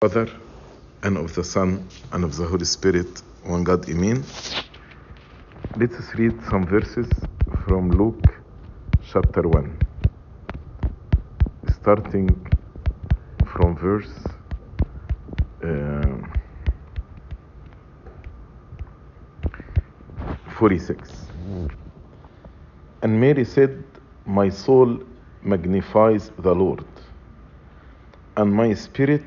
Father, and of the Son, and of the Holy Spirit, one God, Amen. Let us read some verses from Luke chapter 1, starting from verse uh, 46. And Mary said, My soul magnifies the Lord, and my spirit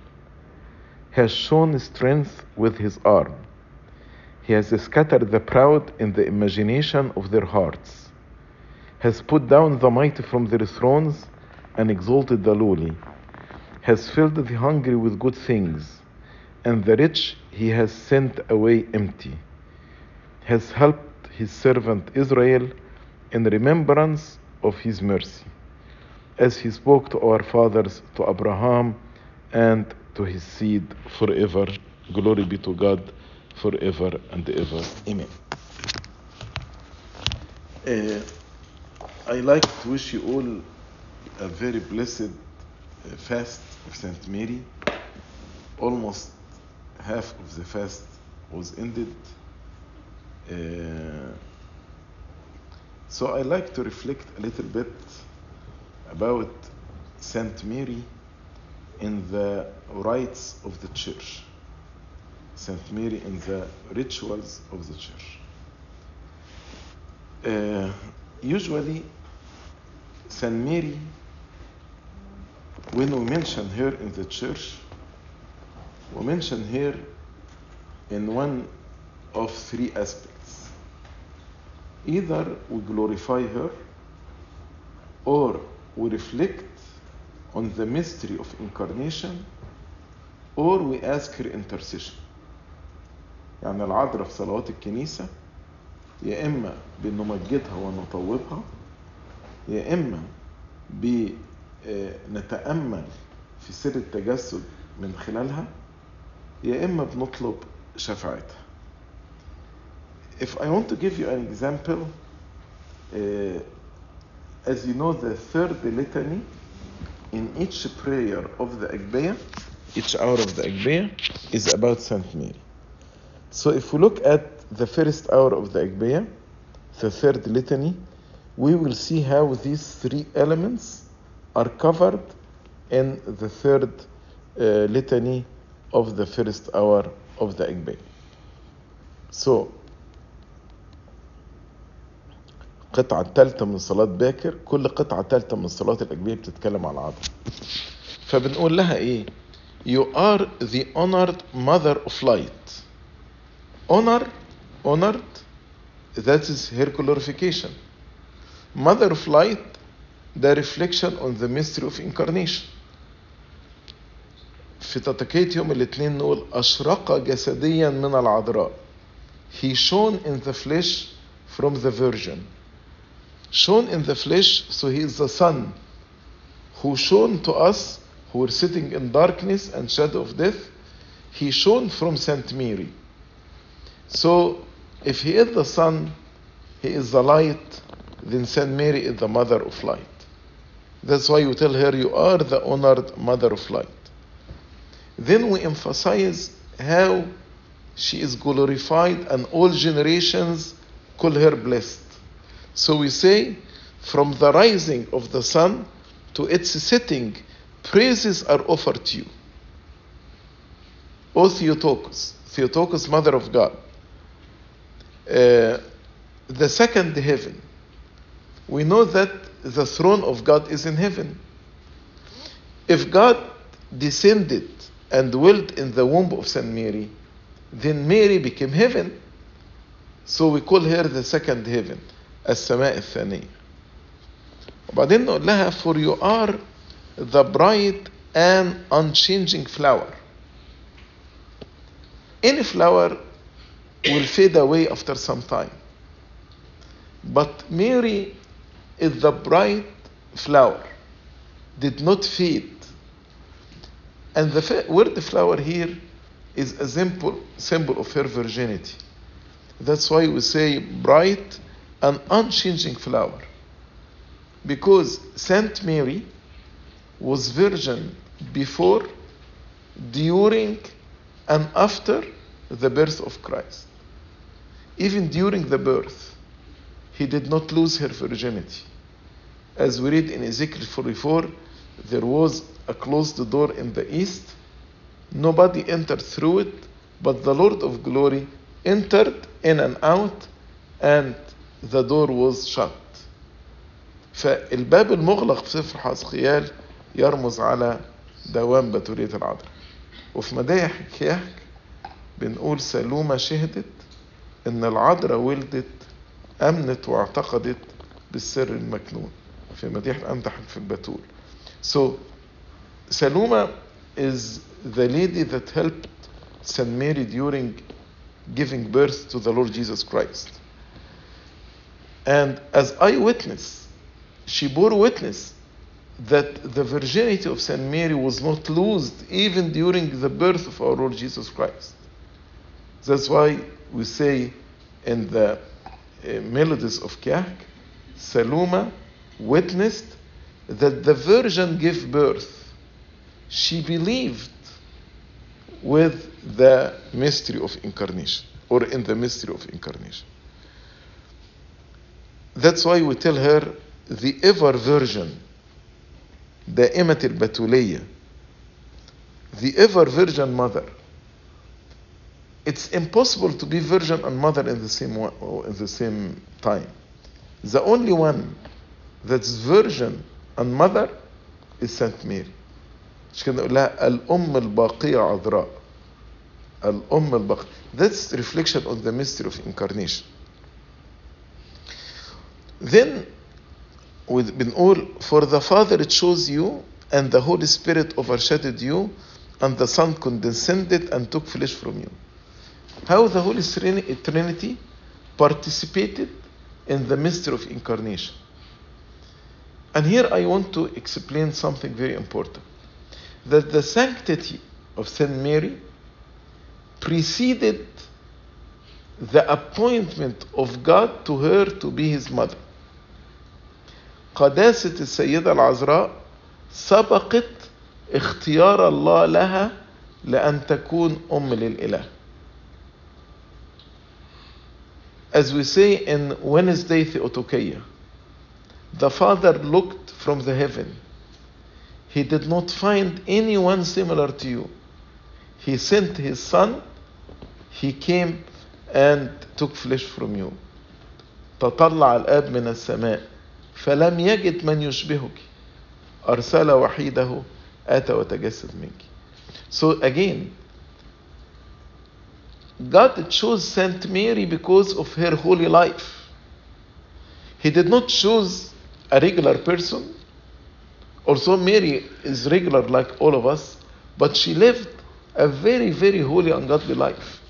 has shown strength with his arm. He has scattered the proud in the imagination of their hearts, has put down the mighty from their thrones and exalted the lowly, has filled the hungry with good things, and the rich he has sent away empty, has helped his servant Israel in remembrance of his mercy, as he spoke to our fathers, to Abraham, and to his seed forever. Glory be to God forever and ever. Amen. Uh, I like to wish you all a very blessed uh, fast of Saint Mary. Almost half of the fast was ended. Uh, so I like to reflect a little bit about Saint Mary in the rites of the church. Saint Mary in the rituals of the church. Uh, usually, Saint Mary, when we mention her in the church, we mention her in one of three aspects. Either we glorify her, or we reflect on the mystery of incarnation or we ask her intercession يعني العذراء في صلوات الكنيسة يا إما بنمجدها ونطوبها يا إما بنتأمل في سر التجسد من خلالها يا إما بنطلب شفاعتها If I want to give you an example, uh, as you know, the third litany in each prayer of the Agbeya, each hour of the Agbeya is about Saint Mary. So if we look at the first hour of the Agbeya, the third litany, we will see how these three elements are covered in the third uh, litany of the first hour of the Agbeya. So القطعة الثالثة من صلاة باكر كل قطعة ثالثة من صلاة الأجبية بتتكلم على العذراء فبنقول لها إيه You are the honored mother of light honor honored that is her glorification mother of light the reflection on the mystery of incarnation في تطكية يوم الاثنين نقول أشرق جسديا من العذراء He shone in the flesh from the virgin shone in the flesh, so he is the Son who shone to us who were sitting in darkness and shadow of death. He shone from Saint Mary. So, if he is the Son, he is the light, then Saint Mary is the mother of light. That's why you tell her you are the honored mother of light. Then we emphasize how she is glorified and all generations call her blessed. So we say, from the rising of the sun to its setting, praises are offered to you. O Theotokos, Theotokos, Mother of God. Uh, the second heaven. We know that the throne of God is in heaven. If God descended and dwelt in the womb of Saint Mary, then Mary became heaven. So we call her the second heaven. السماء الثانية وبعدين نقول لها for you are the bright and unchanging flower any flower will fade away after some time. But Mary is the bright flower, did not fade. And the word flower here is a symbol, symbol of her virginity. That's why we say bright and unchanging flower. Because Saint Mary was virgin before, during, and after the birth of Christ. Even during the birth, he did not lose her virginity. As we read in Ezekiel 44, there was a closed door in the east. Nobody entered through it, but the Lord of glory entered in and out, and the door was shut. فالباب المغلق في سفر حزقيال يرمز على دوام بتولية العذراء وفي مدايح كياك بنقول سلومة شهدت إن العذراء ولدت أمنت واعتقدت بالسر المكنون في مديح الامتحن في البتول so Saluma is the lady that helped St. Mary during giving birth to the Lord Jesus Christ. And as eyewitness, she bore witness that the virginity of St. Mary was not lost even during the birth of our Lord Jesus Christ. That's why we say in the uh, melodies of Kyak, Saluma witnessed that the Virgin gave birth. She believed with the mystery of incarnation or in the mystery of incarnation. That's why we tell her the ever virgin دائمة البتولية the ever virgin mother it's impossible to be virgin and mother in the same one, in the same time the only one that's virgin and mother is Saint Mary مش كده نقول لها الأم الباقية عذراء الأم الباقية that's reflection on the mystery of incarnation then with bin Ur, for the Father it chose you, and the Holy Spirit overshadowed you, and the Son condescended and took flesh from you. How the Holy Trinity participated in the mystery of incarnation. And here I want to explain something very important that the sanctity of Saint Mary preceded the appointment of God to her to be his mother. قداسة السيدة العذراء سبقت اختيار الله لها لأن تكون أم للإله. As we say in Wednesday Theotokia, the Father looked from the heaven. He did not find anyone similar to you. He sent his Son. He came and took flesh from you. تطلع الآب من السماء فلم يجد من يشبهك أرسل وحيده أتى وتجسد منك So again, God chose Saint Mary because of her holy life. He did not choose a regular person. Also, Mary is regular like all of us, but she lived a very, very holy and godly life.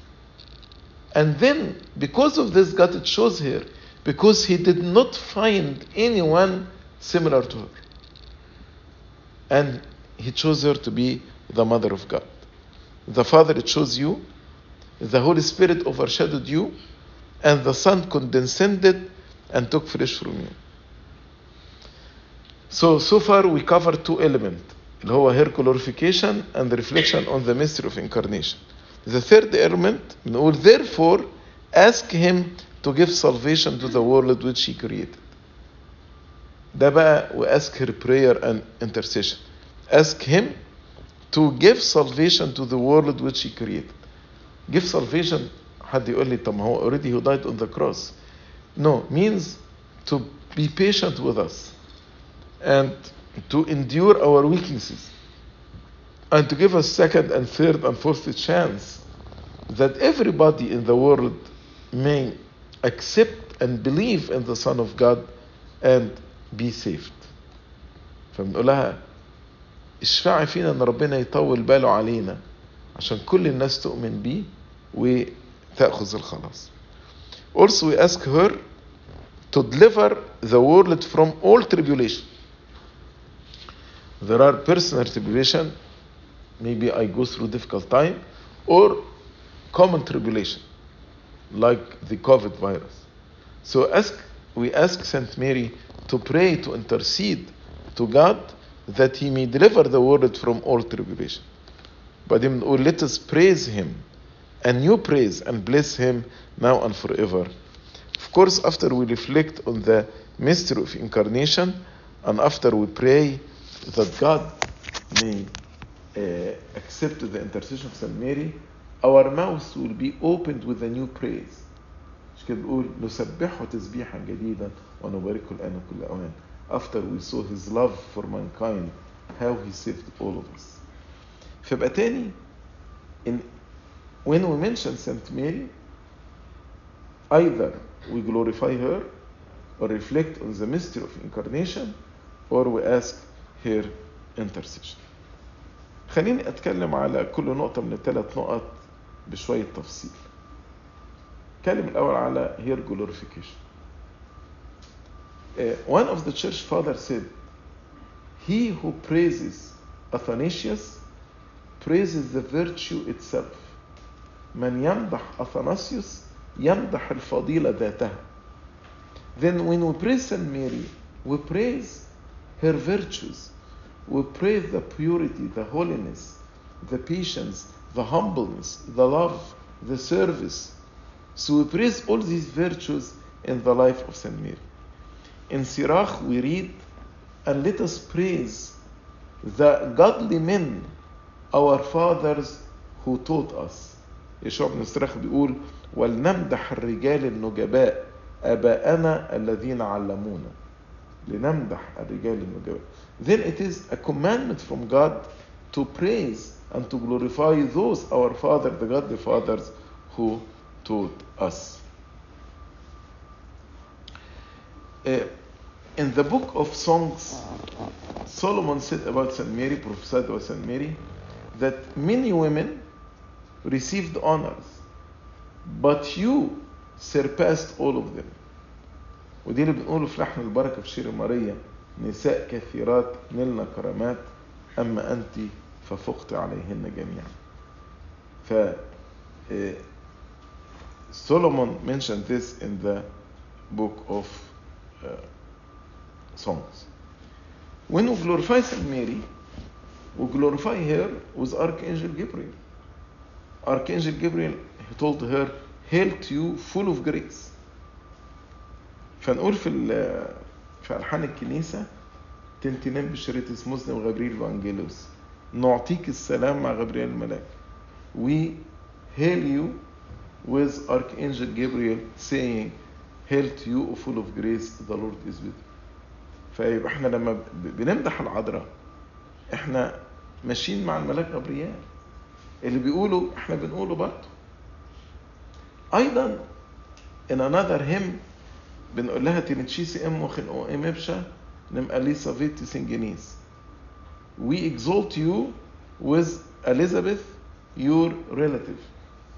And then, because of this, God chose her because he did not find anyone similar to her. And he chose her to be the mother of God. The Father chose you, the Holy Spirit overshadowed you, and the Son condescended and took flesh from you. So, so far we covered two elements. اللي هو her glorification and the reflection on the mystery of incarnation. The third element بنقول therefore ask him to give salvation to the world which he created. ده بقى we ask her prayer and intercession. Ask him to give salvation to the world which he created. Give salvation حد يقول لي طب ما هو already he died on the cross. No, means to be patient with us and to endure our weaknesses and to give us second and third and fourth chance that everybody in the world may accept and believe in the Son of God and be saved. فبنقول لها اشفعي فينا ان ربنا يطول باله علينا عشان كل الناس تؤمن بيه وتأخذ الخلاص also we ask her to deliver the world from all tribulation there are personal tribulation maybe I go through difficult time or common tribulation like the COVID virus. So ask we ask Saint Mary to pray to intercede to God that he may deliver the world from all tribulation. But let us praise him a new praise and bless him now and forever. Of course after we reflect on the mystery of incarnation and after we pray that God may uh, accept the intercession of Saint Mary our mouth will be opened with a new praise مش كده بيقول نسبحه تسبيحا جديدا ونباركه الآن كل أوان after we saw his love for mankind how he saved all of us فيبقى تاني in when we mention Saint Mary either we glorify her or reflect on the mystery of incarnation or we ask her intercession خليني اتكلم على كل نقطة من الثلاث نقط بشوية تفصيل اتكلم الأول على her glorification uh, one of the church fathers said he who praises Athanasius praises the virtue itself من يمدح أثناسيوس يمدح الفضيلة ذاتها then when we praise Saint Mary we praise her virtues we praise the purity the holiness the patience the humbleness the love the service so we praise all these virtues in the life of Saint Mary in Sirach we read and let us praise the godly men our fathers who taught us يشوع بن استراخ بيقول ولنمدح الرجال النجباء آباءنا الذين علمونا لنمدح الرجال النجباء then it is a commandment from God to praise and to glorify those our father the godly fathers who taught us uh, in the book of songs Solomon said about Saint Mary prophesied about Saint Mary that many women received honors, but you surpassed all of them. ودي اللي بنقوله في لحن البركة في شير ماريا نساء كثيرات نلنا كرامات أما أنت ففقت عليهن جميعا. ف Solomon mentioned this in the book of uh, Songs. When we glorify Saint Mary, we glorify her with Archangel Gabriel. Archangel Gabriel he told her, Hail you full of grace. فنقول في في ألحان الكنيسة تنتنين بشريط مسلم غبريل وانجيلوس نعطيك السلام مع غبريل الملاك. We hail you with Archangel Gabriel saying hail to you full of grace the Lord is with you. فيبقى إحنا لما بنمدح العذراء إحنا ماشيين مع الملاك غبريال. اللي بيقولوا إحنا بنقوله برضه. أيضا in another hymn بنقول لها تنتشيسي ام وخنقو أم ابشا نم اليسافيت سنجنيس we exalt you with Elizabeth your relative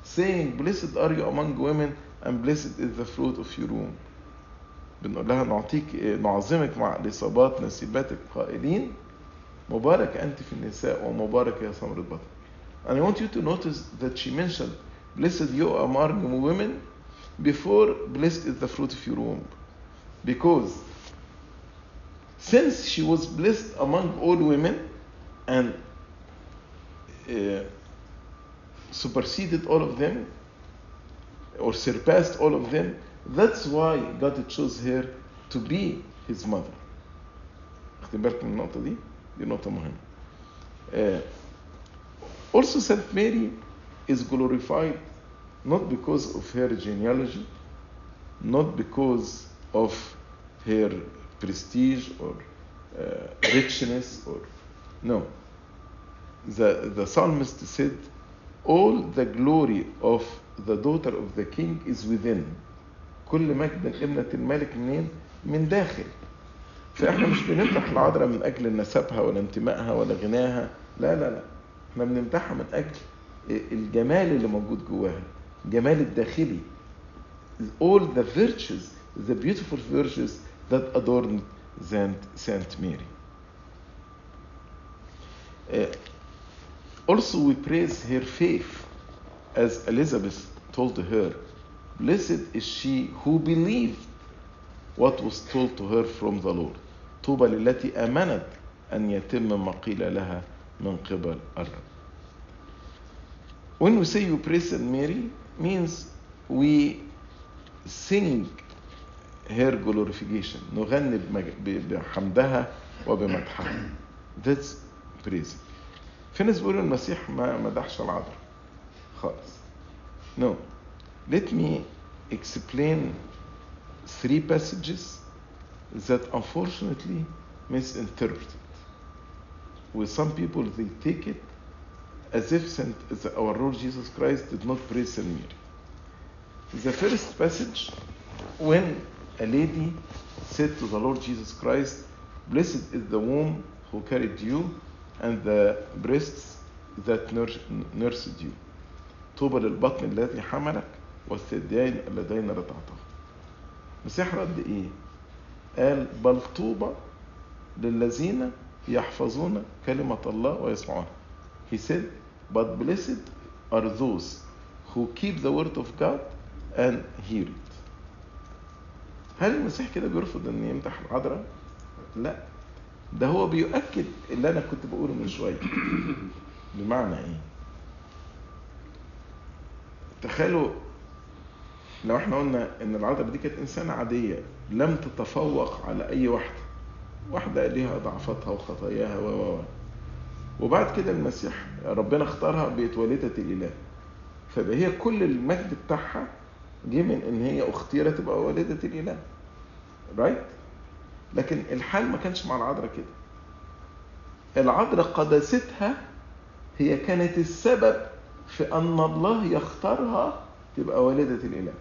saying blessed are you among women and blessed is the fruit of your womb بنقول لها نعطيك نعظمك مع الإصابات نسيباتك قائلين مبارك أنت في النساء ومبارك يا ثمرة بطن And I want you to notice that she mentioned blessed you among women before blessed is the fruit of your womb because since she was blessed among all women and uh, superseded all of them or surpassed all of them That's why God chose her to be his mother. واخدين بالكم من النقطة دي؟ دي نقطة مهمة. Uh, also Saint Mary is glorified not because of her genealogy, not because of her prestige or uh, richness or no. The, the psalmist said, All the glory of the daughter of the king is within. كل مجد ابنة الملك منين؟ من داخل. فاحنا مش بنمدح العذراء من أجل نسبها ولا انتمائها ولا غناها، لا لا لا. إحنا بنمدحها من أجل الجمال اللي موجود جواها، جمال الداخلي all the virtues the beautiful virtues that adorned Saint, Saint Mary also we praise her faith as Elizabeth told her blessed is she who believed what was told to her from the Lord طوبى للتي آمنت أن يتم ما قيل لها من قبل الرب When we say you praise Saint Mary means we sing her glorification نغني بحمدها وبمدحها that's praising في ناس بيقولوا المسيح ما مدحش العذراء خالص no let me explain three passages that unfortunately misinterpreted with some people they take it as if Saint, as our Lord Jesus Christ did not praise Saint Mary the first passage when a lady said to the Lord Jesus Christ blessed is the womb who carried you and the breasts that nurs- nursed you. طوبى للبطن الذي حملك والثديين اللذين رضعته. المسيح رد إيه؟ قال بل طوبى للذين يحفظون كلمة الله ويسمعونها he said but blessed are those who keep the word of God and hear it. هل المسيح كده بيرفض إن يمدح العذراء؟ لا. ده هو بيؤكد اللي أنا كنت بقوله من شوية. بمعنى إيه؟ تخيلوا لو إحنا قلنا إن العذراء دي كانت إنسانة عادية لم تتفوق على أي واحدة. واحدة ليها ضعفاتها وخطاياها و و وبعد كده المسيح ربنا اختارها بقت والده الإله. فبقى هي كل المجد بتاعها جه من إن هي اختيرت تبقى والده الإله. رايت لكن الحال ما كانش مع العذراء كده. العذراء قداستها هي كانت السبب في أن الله يختارها تبقى والدة الإله.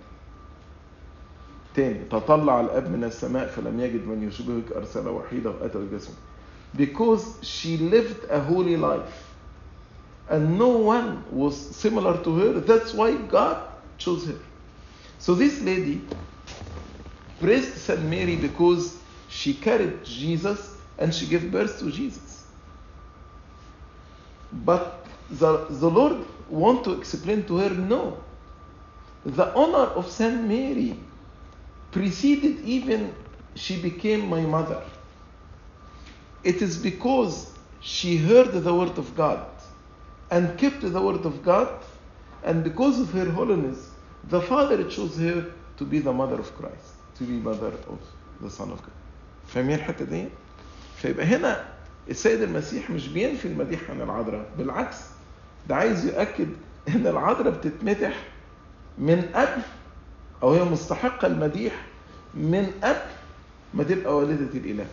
تاني تطلع الأب من السماء فلم يجد من يشبهك أرسل وحيده وأتى بجسمه. Because she lived a holy life. And no one was similar to her. That's why god chose her. So this lady praised Saint Mary because she carried Jesus and she gave birth to Jesus. But the, the Lord want to explain to her, no. The honor of Saint Mary preceded even she became my mother. It is because she heard the word of God and kept the word of God, and because of her holiness, the Father chose her to be the mother of Christ, to be mother of the Son of God. فاهمين الحتة دي؟ فيبقى هنا السيد المسيح مش بينفي المديح عن العذراء، بالعكس ده عايز يؤكد إن العذراء بتتمدح من قبل أو هي مستحقة المديح من قبل ما تبقى والدة الإله.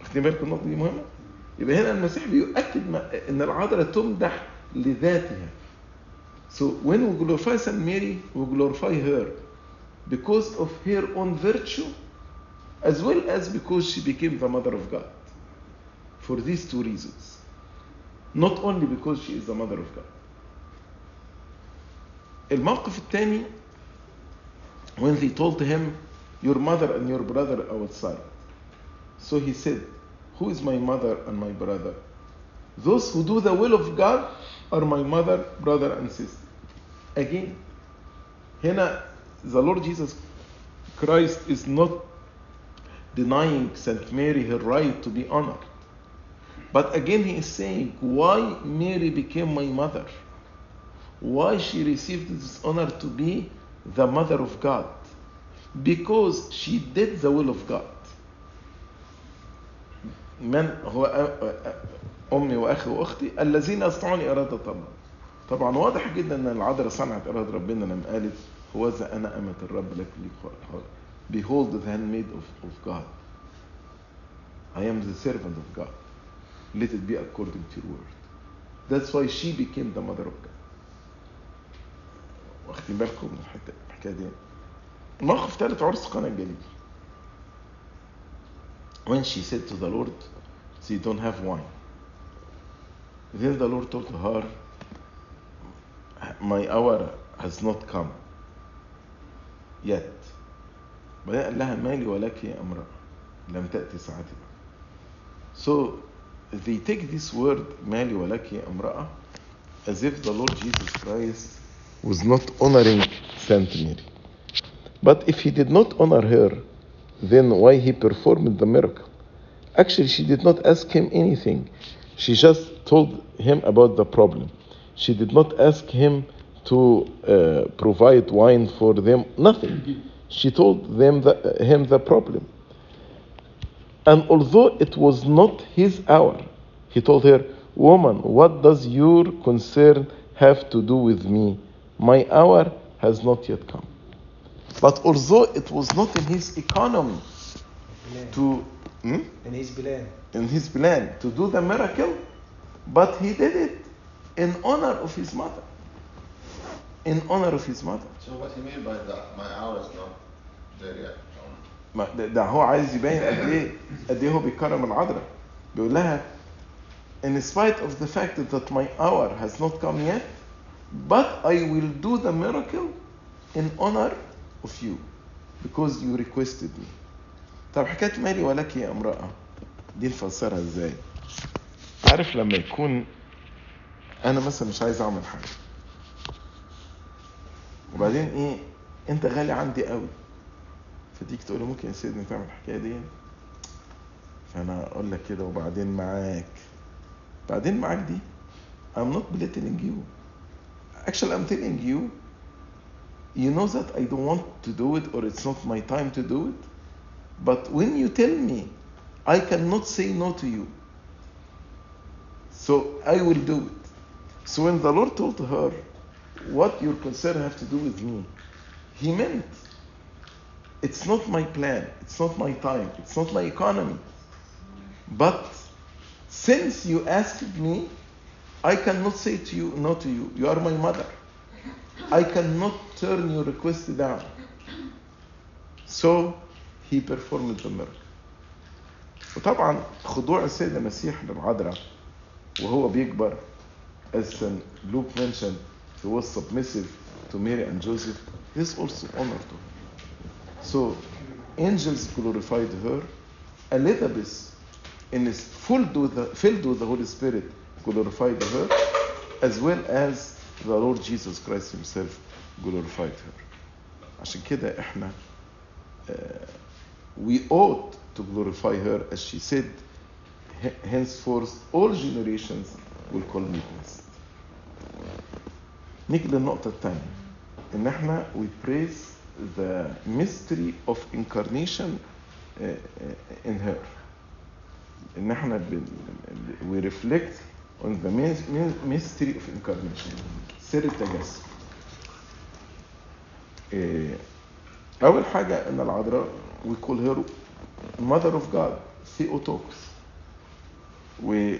واخدين بالكم النقطة دي مهمة؟ يبقى هنا المسيح بيؤكد إن العذراء تمدح لذاتها. So when we glorify Saint Mary, we glorify her because of her own virtue, as well as because she became the mother of God. For these two reasons. Not only because she is the mother of God. الموقف الثاني when they told him your mother and your brother are outside. So he said, Who is my mother and my brother? Those who do the will of God are my mother, brother, and sister. Again, هنا the Lord Jesus Christ is not denying Saint Mary her right to be honored. But again, he is saying, why Mary became my mother? Why she received this honor to be the mother of God? Because she did the will of God. من هو أمي وأخي وأختي الذين يصنعون إرادة الله. طبعا واضح جدا أن العذراء صنعت إرادة ربنا لما قالت هوذا أنا أمة الرب لك لي Behold the handmaid of, of God. I am the servant of God. Let it be according to your word. That's why she became the mother of God. واخدين بالكم من الحكاية دي الموقف ثالث عرس قنا الجليل when she said to the Lord they don't have wine then the Lord told her my hour has not come yet بعدين قال لها مالي ولك يا امرأة لم تأتي ساعتي so they take this word مالي ولك يا امرأة as if the Lord Jesus Christ was not honoring Saint Mary but if he did not honor her then why he performed the miracle actually she did not ask him anything she just told him about the problem she did not ask him to uh, provide wine for them nothing she told them the, him the problem and although it was not his hour he told her woman what does your concern have to do with me my hour has not yet come but although it was not in his economy plan. to hmm? in his plan. in his plan to do the miracle, but he did it in honor of his mother. In honor of his mother. So what he mean by that? My hour is not there yet. ما ده, ده هو عايز يبين قد إيه قد إيه هو بيكرم العذراء. بيقول لها in spite of the fact that my hour has not come yet, but I will do the miracle in honor of you because you requested me. طب حكاية مالي ولك يا امرأة دي نفسرها إزاي؟ عارف لما يكون أنا مثلا مش عايز اعمل حاجة وبعدين إيه انت غالي عندي قوي فتيجي تقول ممكن يا سيدنا تعمل الحكاية دي فانا أقول لك كده وبعدين معاك بعدين معاك دي I'm not belittling you actually I'm telling you you know that I don't want to do it or it's not my time to do it but when you tell me I cannot say no to you so I will do it so when the Lord told her what your concern have to do with me he meant it's not my plan it's not my time it's not my economy but since you asked me, I cannot say to you, no to you. You are my mother. I cannot turn your request down. So he performed the miracle. وطبعا خضوع السيد المسيح للعذراء وهو بيكبر as St. Luke mentioned he was submissive to Mary and Joseph this also honor to her so angels glorified her Elizabeth in his full with the, filled with the Holy Spirit glorified her, as well as the Lord Jesus Christ himself glorified her. عشان كده احنا uh, we ought to glorify her as she said henceforth all generations will call me blessed. نيجي للنقطة الثانية ان إحنا we praise the mystery of incarnation uh, uh, in her. ان إحنا بن... we reflect on the mystery of incarnation سر التجسد إيه، اول حاجة ان العذراء we call her mother of God Theotokos و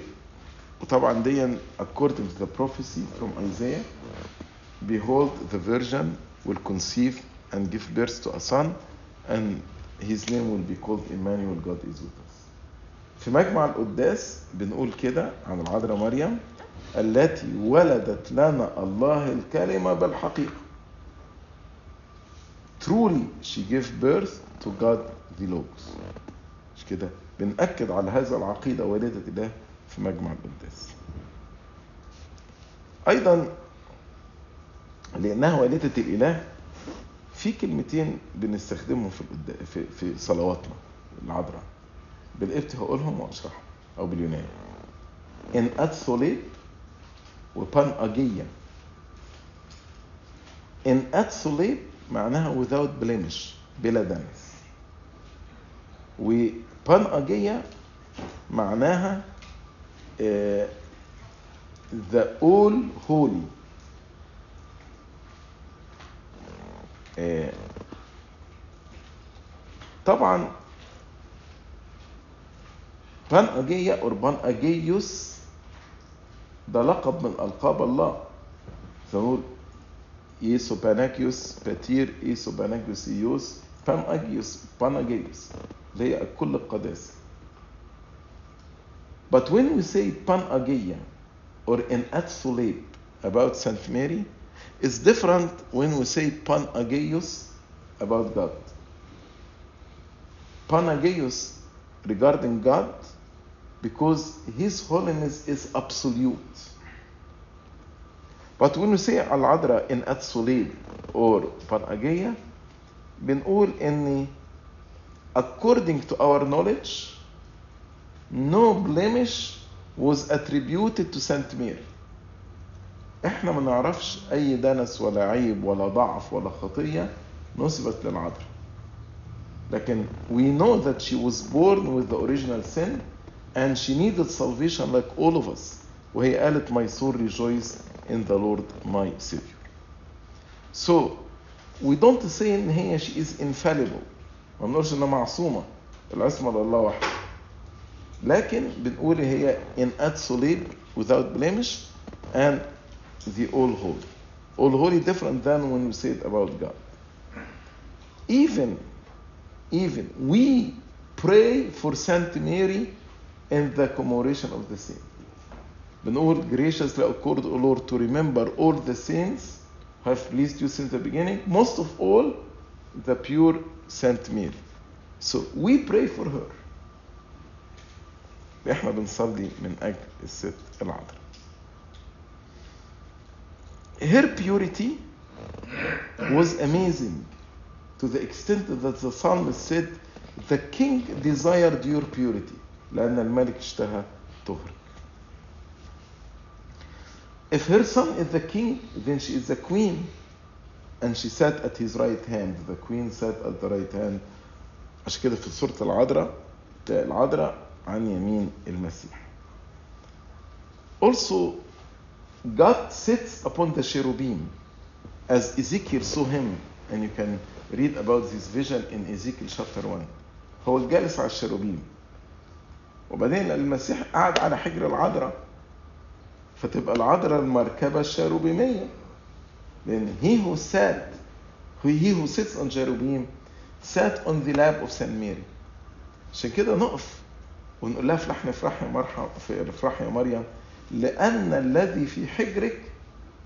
وطبعا دي according to the prophecy from Isaiah behold the virgin will conceive and give birth to a son and his name will be called Emmanuel God is with us في مجمع القداس بنقول كده عن العذراء مريم التي ولدت لنا الله الكلمة بالحقيقة truly she gave birth to God the Logos مش كده بنأكد على هذا العقيدة والدة الله في مجمع القداس أيضا لأنها والدة الإله في كلمتين بنستخدمهم في في صلواتنا العذراء. بالقبط هقولهم وأشرحهم أو باليوناني. إن اتسوليت وبان أجيا. إن اتسوليت معناها without blemish بلا دنس و Παναγία معناها آه، the all holy. طبعا Παναγία or Πανάγιος ده لقب من ألقاب الله فنقول εἷς ὁ πανάγιος πατήρ εἷς ὁ πανάγιος υἱός πανάγιος πανάγιος اللي هي كل القداسة. But when we say Παναγία or an atsolate about Saint Mary, is different when we say Panageus about God. Panageus regarding God because His holiness is absolute. But when we say Al-Adra in Atsulil or Panageia, بنقول إن according to our knowledge, no blemish was attributed to Saint Mary. إحنا ما نعرفش اي دنس ولا عيب ولا ضعف ولا خطيه نسبت للعذراء لكن we know that she was born with the original sin and she needed salvation like all of us وهي قالت my soul rejoice in the Lord my Savior so we don't say ان هي she is infallible ما بنقولش انها معصومه العصمه لله وحده لكن بنقول هي in absolute without blemish and the all holy. All holy different than when we say it about God. Even, even we pray for Saint Mary in the commemoration of the saint. بنقول graciously accord, O Lord, to remember all the saints who have pleased you since the beginning, most of all the pure Saint Mary. So we pray for her. احنا بنصلي من اجل الست العذراء. her purity was amazing to the extent that the psalmist said, The king desired your purity لأن الملك اشتهى طهرك. If her son is the king, then she is the queen. And she sat at his right hand. The queen sat at the right hand. عشان كده في سورة العذراء العذراء عن يمين المسيح. Also, God sits upon the cherubim as Ezekiel saw him, and you can read about this vision in Ezekiel chapter 1. هو الجالس على الشيروبيم وبعدين المسيح قعد على حجر العذراء فتبقى العذراء المركبة الشيروبيمية لأن he who sat he who sits on cherubim sat on the lap of Saint Mary عشان كده نقف ونقول لها افرح افرح يا مرحب افرح يا مريم لأن الذي في حجرك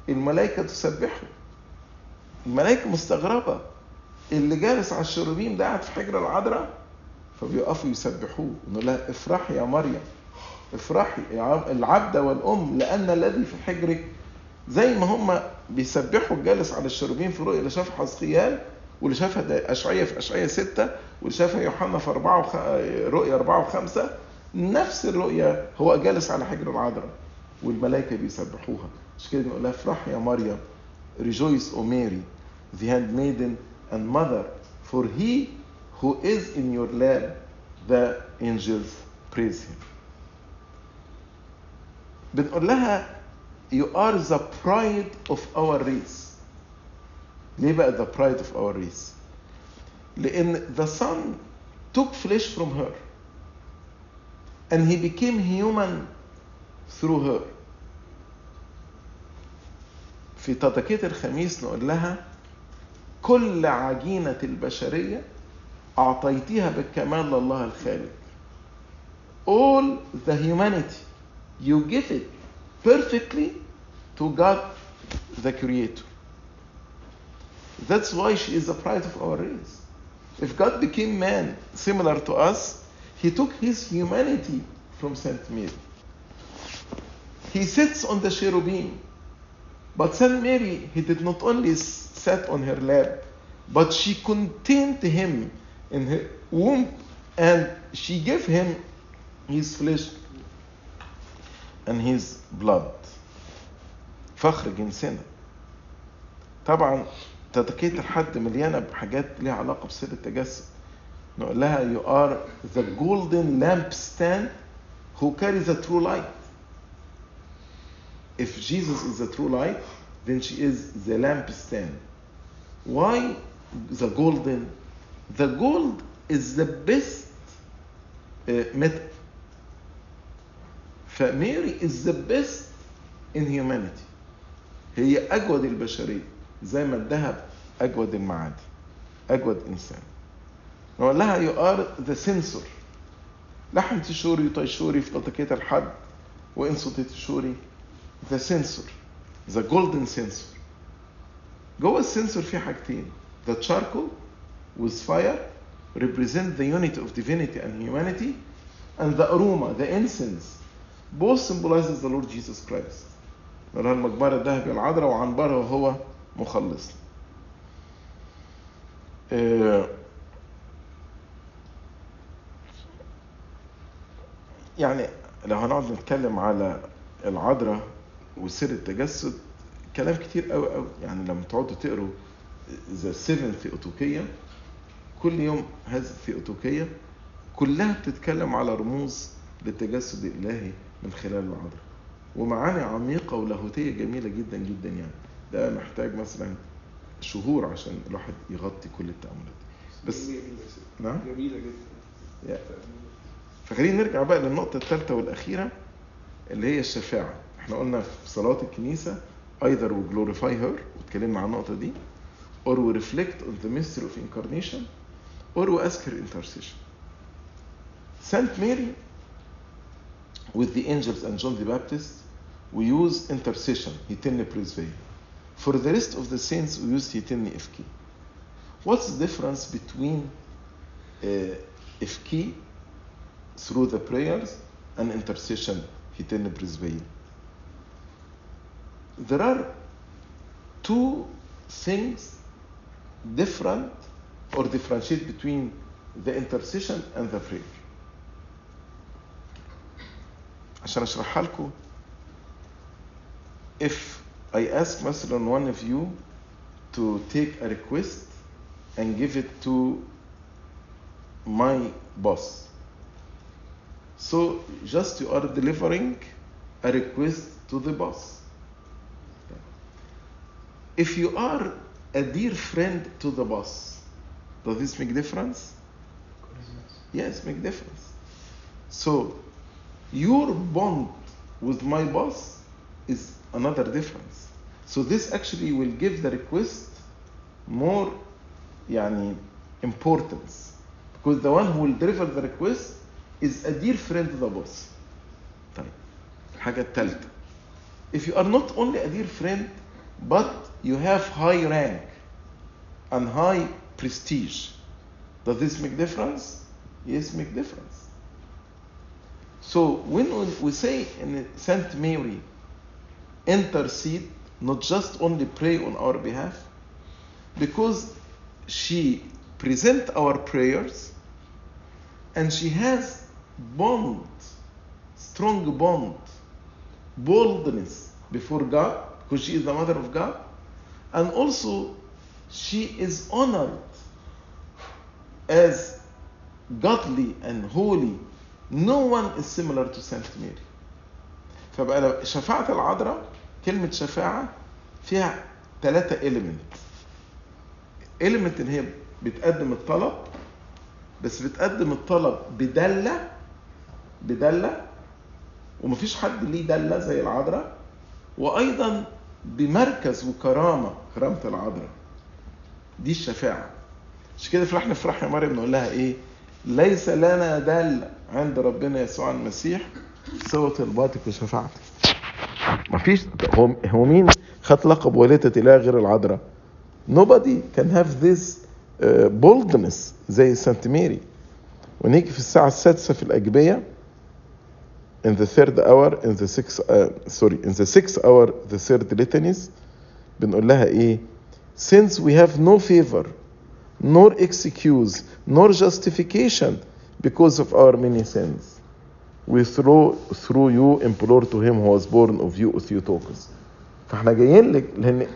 الملائكة تسبحه. الملائكة مستغربة. اللي جالس على الشروبيم ده قاعد في حجر العذراء فبيقفوا يسبحوه. نقول لها افرحي يا مريم. افرحي يا العبد والأم لأن الذي في حجرك زي ما هم بيسبحوا. الجالس على الشروبيم في رؤية اللي شافها حزقيال واللي شافها أشعية في أشعية ستة واللي شافها يوحنا في أربعة وخ... رؤية أربعة وخمسة. نفس الرؤية هو جالس على حجر العذراء. والملائكة بيسبحوها عشان كده بنقول لها افرح يا مريم rejoice O Mary the handmaiden and mother for he who is in your lap the angels praise him بنقول لها you are the pride of our race ليه بقى the pride of our race لأن the son took flesh from her and he became human through her في تضكية الخميس نقول لها كل عجينة البشرية أعطيتيها بالكمال لله الخالق all the humanity you give it perfectly to God the creator that's why she is the pride of our race if God became man similar to us he took his humanity from Saint Mary he sits on the cherubim. But Saint Mary, he did not only sat on her lap, but she contained him in her womb and she gave him his flesh and his blood. فخر جنسنا. طبعا تدقية الحد مليانة بحاجات ليها علاقة بسر التجسد. نقول لها you are the golden lampstand who carries the true light. If Jesus is the true light, then she is the lampstand. Why the golden? The gold is the best uh, metal. فماري is the best in humanity. هي أجود البشرية زي ما الذهب أجود المعادن أجود إنسان. نقول لها you are the sensor. لحم تشوري وطيشوري في تطكية الحد وإنسو تشوري the sensor, the golden sensor. جوه السنسور في حاجتين the charcoal with fire represent the unity of divinity and humanity and the aroma the incense both symbolizes the Lord Jesus Christ نقولها المقبرة الذهبي العذراء وعنبرها وهو مخلص آه، يعني لو هنقعد نتكلم على العذراء وسر التجسد كلام كتير قوي قوي. يعني لما تقعدوا تقروا ذا سيفن ثيوتوكية كل يوم هذه الثيوتوكية كلها بتتكلم على رموز للتجسد الإلهي من خلال العذراء ومعاني عميقة ولاهوتية جميلة جدا جدا يعني. ده محتاج مثلا شهور عشان الواحد يغطي كل التأملات. بس نعم؟ جميلة جدا. فخلينا نرجع بقى للنقطة الثالثة والأخيرة اللي هي الشفاعة. إحنا قلنا في صلاة الكنيسة either we glorify her واتكلمنا عن النقطة دي or we reflect on the mystery of incarnation or we ask her intercession Saint Mary with the angels and John the Baptist we use intercession هيتن بريزفي for the rest of the saints we use هيتن إفكي what's the difference between uh, إفكي through the prayers and intercession هيتن بريزفي there are two things different or differentiate between the intercession and the prayer عشان اشرحها لكم if I ask مثلا one of you to take a request and give it to my boss so just you are delivering a request to the boss if you are a dear friend to the boss does this make difference yes make difference so your bond with my boss is another difference so this actually will give the request more يعني importance because the one who will deliver the request is a dear friend to the boss طيب الحاجة الثالثة if you are not only a dear friend but you have high rank and high prestige. Does this make difference? Yes make difference. So when we say in Saint Mary intercede not just only pray on our behalf because she present our prayers and she has bond strong bond boldness before God because she is the mother of God. And also, she is honored as godly and holy. No one is similar to Saint Mary. فبقى شفاعة العذراء كلمة شفاعة فيها ثلاثة element. element إن هي بتقدم الطلب بس بتقدم الطلب بدالة بدالة ومفيش حد ليه دالة زي العذراء وأيضا بمركز وكرامة كرامة العذراء. دي الشفاعة. مش كده فرحنا في فرح يا مريم نقول لها إيه؟ ليس لنا دل عند ربنا يسوع المسيح سوى طلباتك وشفاعتك مفيش هو هو مين؟ خد لقب والدة إله غير العذراء. Nobody can have this uh, boldness زي سانت ميري. ونيجي في الساعة السادسة في الأجبية. In the third hour in the sixth uh, sorry in the sixth hour the third litanies بنقول لها إيه since we have no favor nor excuse nor justification because of our many sins we through through you implore to him who was born of you Theotokos فاحنا جايين لك لأن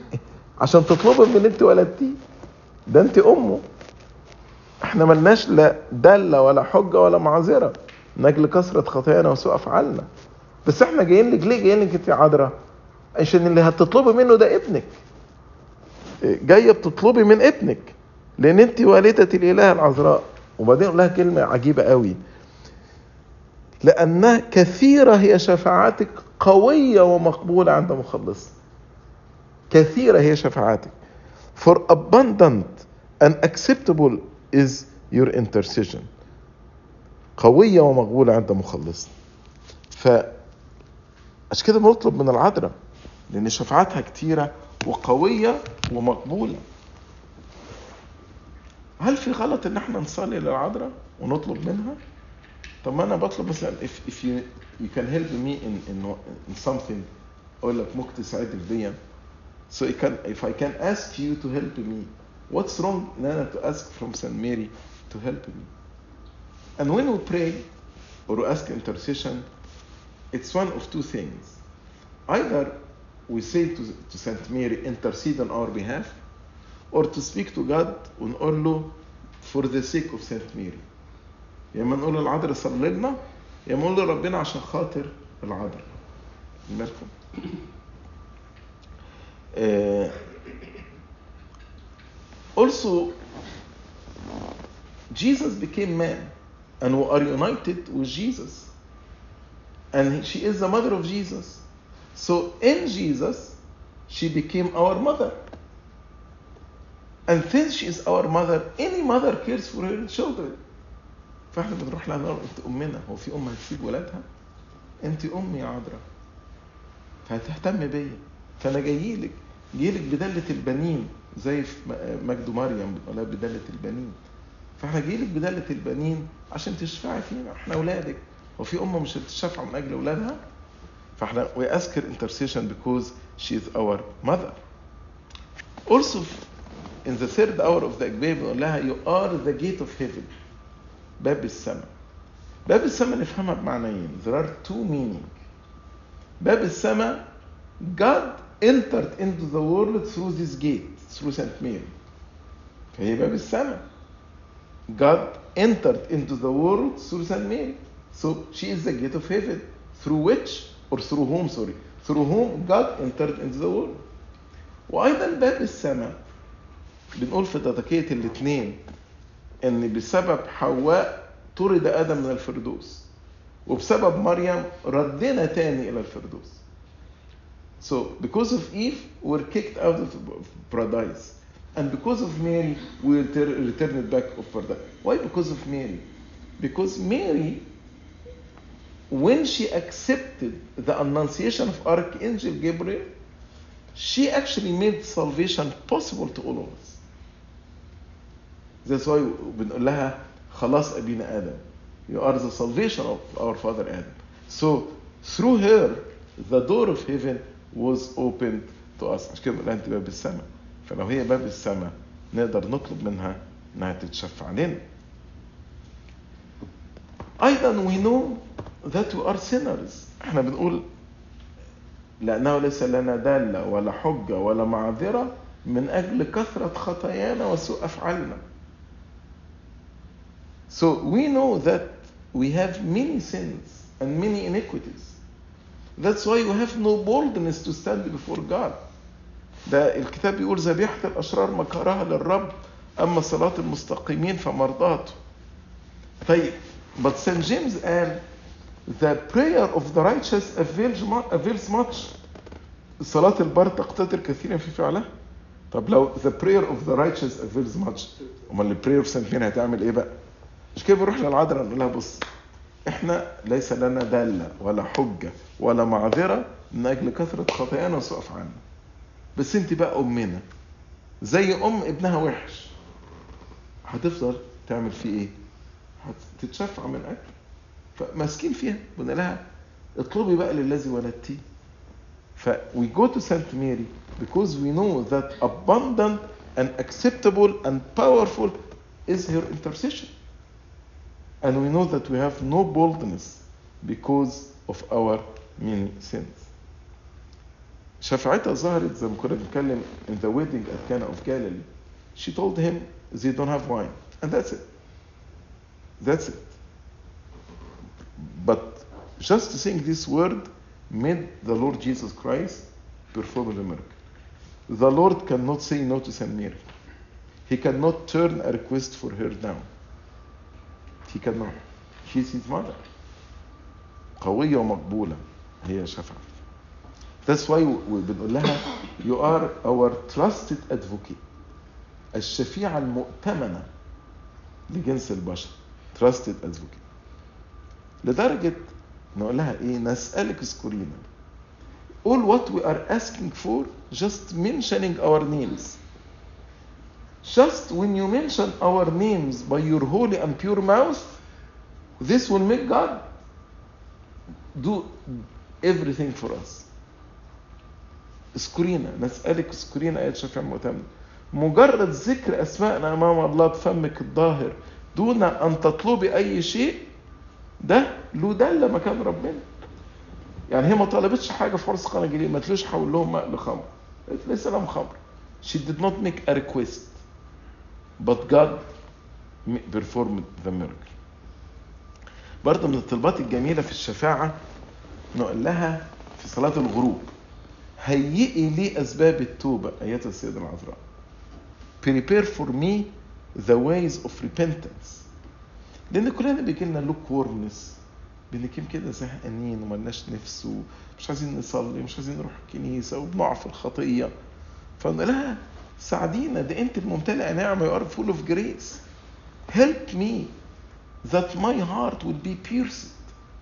عشان تطلبي من اللي انت ولدتيه ده انت امه إحنا ملناش لا دله ولا حجه ولا معذره من أجل كثره خطايانا وسوء أفعالنا. بس إحنا جايين لك ليه؟ جايين لك أنت يا عذراء. عشان اللي هتطلبي منه ده ابنك. جاية بتطلبي من ابنك. لأن أنت والدة الإله العذراء. وبعدين لها كلمة عجيبة قوي. لأنها كثيرة هي شفاعاتك قوية ومقبولة عند مخلص. كثيرة هي شفاعاتك. For abundant and acceptable is your intercession. قوية ومقبولة عند مخلص. ف عشان كده بنطلب من العذراء لأن شفاعاتها كتيرة وقوية ومقبولة. هل في غلط إن إحنا نصلي للعذراء ونطلب منها؟ طب ما أنا بطلب مثلا if, if you, you can help me in, in, in something أقول لك ممكن تساعدني في دي so I can, if I can ask you to help me what's wrong إن أنا to ask from Saint Mary to help me and when we pray or ask intercession it's one of two things either we say to, to Saint Mary intercede on our behalf or to speak to God ونقول له for the sake of Saint Mary يا اما نقول للعذراء صلي لنا يا اما نقول لربنا عشان خاطر العذراء بالكم uh, also Jesus became man And we are united with Jesus and she is the mother of Jesus so in Jesus she became our mother and since she is our mother any mother cares for her children فاحنا بنروح لها نقول انت امنا هو في ام هتسيب ولادها انت امي يا عذراء فهتهتم بيا فانا جاي لك جاي لك بدله البنين زي في مجد مريم بتقولها بدله البنين فاحنا جاي لك بدله البنين عشان تشفعي فينا إحنا اولادك هو في ام مش هتشفع من أجل اولادها فاحنا we ask her intercession because she is our mother also in the third hour of the Agbe بنقول لها you are the gate of heaven باب السماء باب السماء نفهمها بمعنيين there are two meaning باب السماء God entered into the world through this gate through Saint Mary فهي باب السماء God entered into the world through Saint Mary so she is the gate of heaven through which or through whom sorry through whom God entered into the world وأيضا باب السماء بنقول في تضكية الاثنين ان بسبب حواء طرد آدم من الفردوس وبسبب مريم ردنا تاني إلى الفردوس so because of Eve we're kicked out of paradise and because of Mary we returned back of paradise why because of Mary because Mary when she accepted the annunciation of Archangel Gabriel she actually made salvation possible to all of us That's why بنقول لها خلاص أبينا آدم. You are the salvation of our father Adam. So through her the door of heaven was opened to us. عشان كده بنقول لها أنت باب السماء. فلو هي باب السماء نقدر نطلب منها إنها تتشفع علينا. أيضا we know that we are sinners. إحنا بنقول لأنه ليس لنا دالة ولا حجة ولا معذرة من أجل كثرة خطايانا وسوء أفعالنا. So we know that we have many sins and many iniquities. That's why we have no boldness to stand before God. ده الكتاب بيقول ذبيحة الأشرار مكرها للرب أما صلاة المستقيمين فمرضاته. طيب but St. James قال the prayer of the righteous avails avails much. صلاة البر تقتدر كثيرا في فعلها. طب لو the prayer of the righteous avails much أمال ال prayer of St. Mary هتعمل إيه بقى؟ مش كده بنروح للعذراء نقول لها بص إحنا ليس لنا دالة ولا حجة ولا معذرة من أجل كثرة خطايانا وسوء أفعالنا بس انت بقى امنا زي ام ابنها وحش هتفضل تعمل فيه إيه هتتشفع من أجل فماسكين فيها قلنا لها اطلبي بقى للذي ولدتيه ف we go to Saint Mary because we know that abundant and acceptable and powerful is her intercession and we know that we have no boldness because of our many sins. شفاعتها ظهرت زي ما كنا بنتكلم in the wedding at Cana of Galilee. She told him they don't have wine. And that's it. That's it. But just saying this word made the Lord Jesus Christ perform the miracle. The Lord cannot say no to Saint Mary. He cannot turn a request for her down. He cannot. She's his mother. قوية ومقبولة هي شفاعة. That's why بنقول لها you are our trusted advocate. الشفيعة المؤتمنة لجنس البشر. Trusted advocate. لدرجة نقول لها إيه نسألك اذكرينا. all what we are asking for just mentioning our names just when you mention our names by your holy and pure mouth this will make God do everything for us اذكرينا نسألك اذكرينا آيات شفيع المؤتمن مجرد ذكر أسماءنا أمام الله بفمك الظاهر. دون أن تطلبي أي شيء ده له دالة مكان ربنا. يعني هي ما طلبتش حاجة في عرس قناجيلية ما تلوش حول لهم ماء لخمر قالت ليس لهم خمر. She did not make a request. But God performed the miracle. برضه من الطلبات الجميلة في الشفاعة نقول لها في صلاة الغروب. هيئي لي أسباب التوبة أيتها السيدة العذراء. Prepare for me the ways of repentance. لأن كلنا بيجي لنا لوك وورمنس بنكون كده زهقانين وملناش نفس ومش عايزين نصلي ومش عايزين نروح الكنيسة وبنقع في الخطية. فقلنا لها ساعدينا. ده أنت الممتلئة نعمة you are full of grace. Help me that my heart will be pierced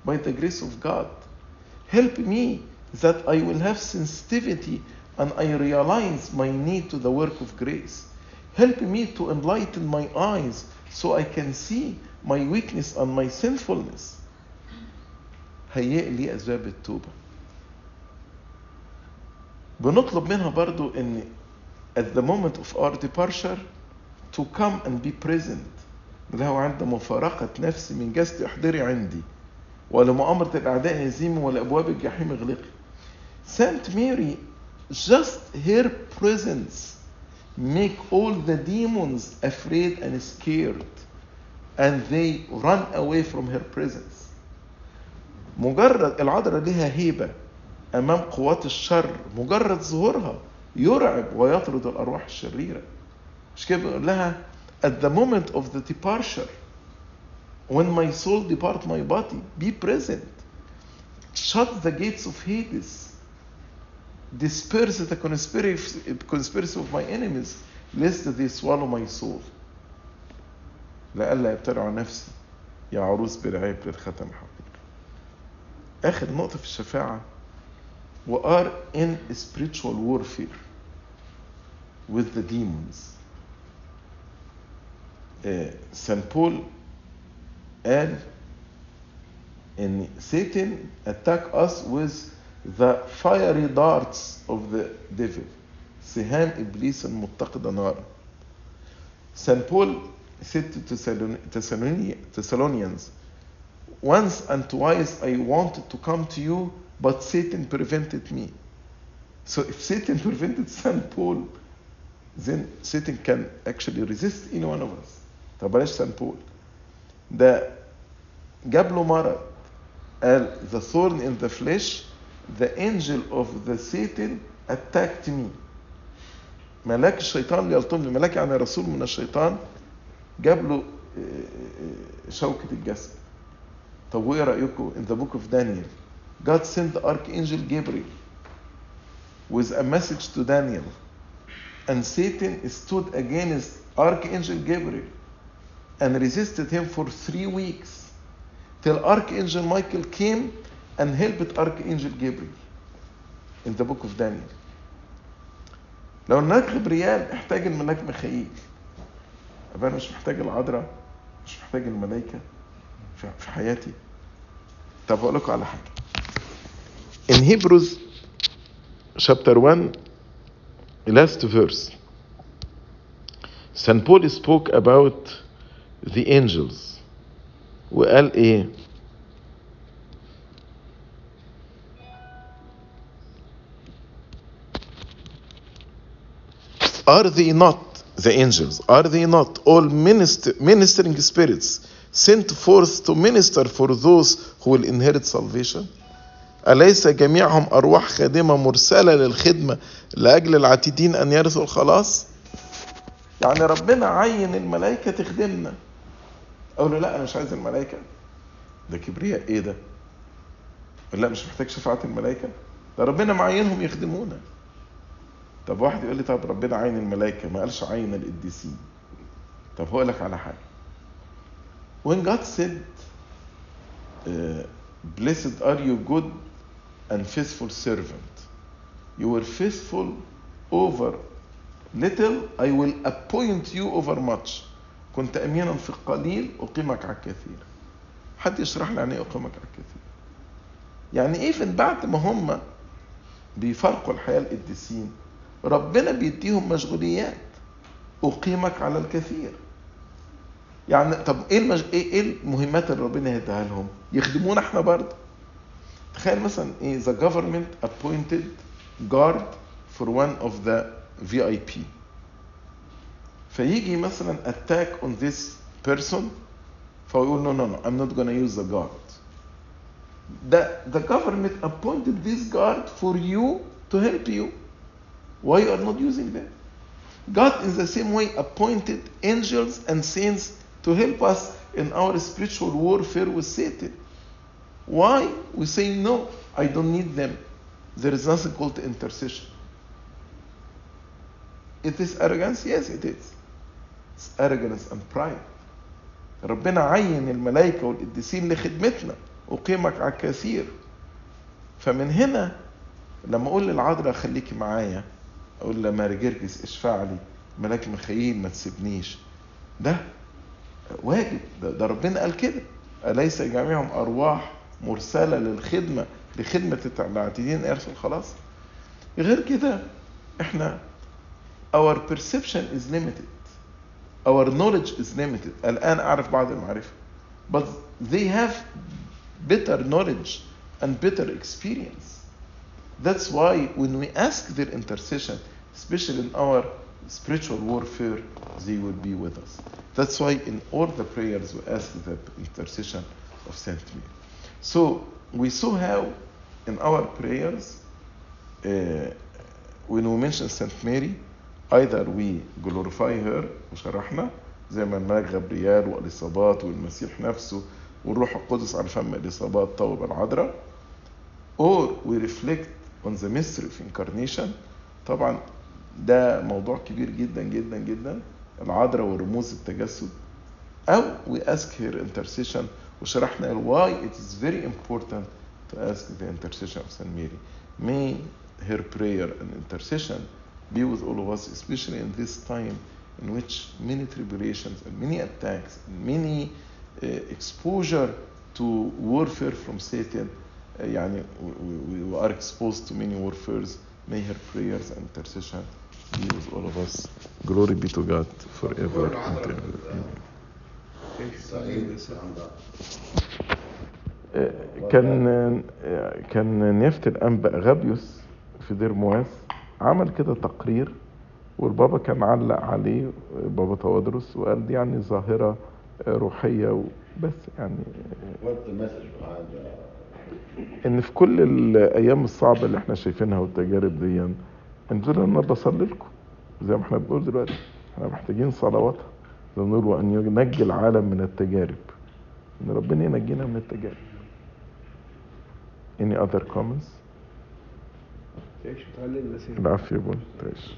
by the grace of God. Help me that I will have sensitivity and I realize my need to the work of grace. Help me to enlighten my eyes so I can see my weakness and my sinfulness. هيئ لي أسباب التوبة. بنطلب منها برضو ان at the moment of our departure to come and be present له عند مفارقة نفسي من جسدي احضري عندي ولمؤامرة الأعداء هزيمي ولأبواب الجحيم اغلقي Saint Mary, just her presence make all the demons afraid and scared and they run away from her presence. مجرد العذراء لها هيبة أمام قوات الشر مجرد ظهورها يرعب ويطرد الأرواح الشريرة مش كده بيقول لها at the moment of the departure when my soul depart my body be present shut the gates of Hades disperse the conspiracy, conspiracy of my enemies lest they swallow my soul لئلا يبتلعوا نفسي يا عروس برعاية للختم حقيقي آخر نقطة في الشفاعة we are in spiritual warfare with the demons سان بول قال ان Satan attack us with the fiery darts of the devil سهام إبليس المتقدة نارا St. Paul said to Thessalonians, Once and twice I wanted to come to you, but Satan prevented me. So if Satan prevented St. Paul, then Satan can actually resist any one of us. طب بلاش St. Paul. ده جاب له مرض قال the thorn in the flesh the angel of the Satan attacked me ملاك الشيطان ليلطمني ملاك يعني رسول من الشيطان جاب له شوكة الجسد طب وايه رأيكم in the book of Daniel God sent the archangel Gabriel with a message to Daniel and Satan stood against archangel Gabriel and resisted him for three weeks till archangel Michael came and helped archangel Gabriel in the book of Daniel. لو الملاك غبريال احتاج الملاك ميخائيل أبقى أنا مش محتاج العذراء مش محتاج الملائكة في حياتي. طب أقول لكم على حاجة. In Hebrews chapter 1 last verse St. Paul spoke about the angels. وقال إيه? Are they not the angels? Are they not all minister, ministering spirits sent forth to minister for those who will inherit salvation? أليس جميعهم أرواح خادمة مرسلة للخدمة لأجل العتيدين أن يرثوا الخلاص؟ يعني ربنا عين الملائكة تخدمنا. أقول له لا أنا مش عايز الملائكة. ده كبرياء إيه ده؟ لا مش محتاج شفاعة الملائكة. ده ربنا معينهم يخدمونا. طب واحد يقول لي طب ربنا عين الملائكة ما قالش عين القديسين. طب هقول لك على حاجة. When God said uh, blessed are you good and faithful servant. You were faithful over little I will appoint you over much. كنت أمينا في القليل أقيمك على الكثير حد يشرح لي يعني إيه أقيمك على الكثير يعني إيه بعد ما هم بيفارقوا الحياة القديسين ربنا بيديهم مشغوليات أقيمك على الكثير يعني طب إيه المج... إيه إيه المهمات اللي ربنا هيديها لهم؟ يخدمونا إحنا برضه. تخيل مثلا إيه the government appointed guard for one of the VIP. فيجي مثلا attack on this person فيقول no no no I'm not gonna use the guard. The, the government appointed this guard for you to help you. Why you are not using them? God in the same way appointed angels and saints to help us in our spiritual warfare with Satan. Why? We say, no, I don't need them. There is nothing called intercession. It is arrogance? Yes, it is. It's arrogance and pride. ربنا عين الملائكة والقديسين لخدمتنا أقيمك على الكثير فمن هنا لما أقول للعذراء خليكي معايا أقول لماري جرجس اشفع لي. ملاك ميخائيل ما تسيبنيش. ده واجب ده, ده ربنا قال كده. أليس جميعهم أرواح مرسلة للخدمة لخدمة العاتدين إرث الخلاص؟ غير كده إحنا our perception is limited. our knowledge is limited. الآن أعرف بعض المعرفة. But they have better knowledge and better experience. that's why when we ask their intercession especially in our spiritual warfare they will be with us that's why in all the prayers we ask the intercession of Saint Mary. So we saw how in our prayers, uh, when we mention Saint Mary, either we glorify her وشرحنا زي ما الملاك غبريال والإصابات والمسيح نفسه والروح القدس على فم الإصابات طوب العذراء or we reflect on the mystery of incarnation طبعا ده موضوع كبير جدا جدا جدا العذراء ورموز التجسد أو we ask her intercession وشرحنا why it is very important to ask the intercession of Saint Mary. May her prayer and intercession be with all of us, especially in this time in which many tribulations and many attacks and many uh, exposure to warfare from Satan uh, يعني و are exposed to many warfares may her prayers and intercession. Be with all of us. Glory be to God forever and ever. Eh, كان eh, كان نيافة الانبا غابيوس في دير مواس عمل كده تقرير والبابا كان علق عليه بابا توادرس وقال دي يعني ظاهرة آه، روحية وبس يعني آه، إن في كل الأيام الصعبة اللي إحنا شايفينها والتجارب دي أنتوا أنا بصلي لكم. زي ما إحنا بنقول دلوقتي إحنا محتاجين صلواتها زي ما بنقول وأن ينجي العالم من التجارب. إن ربنا ينجينا من التجارب. Any other comments? تعيش وتعلم المسيح العافية بون تعيش.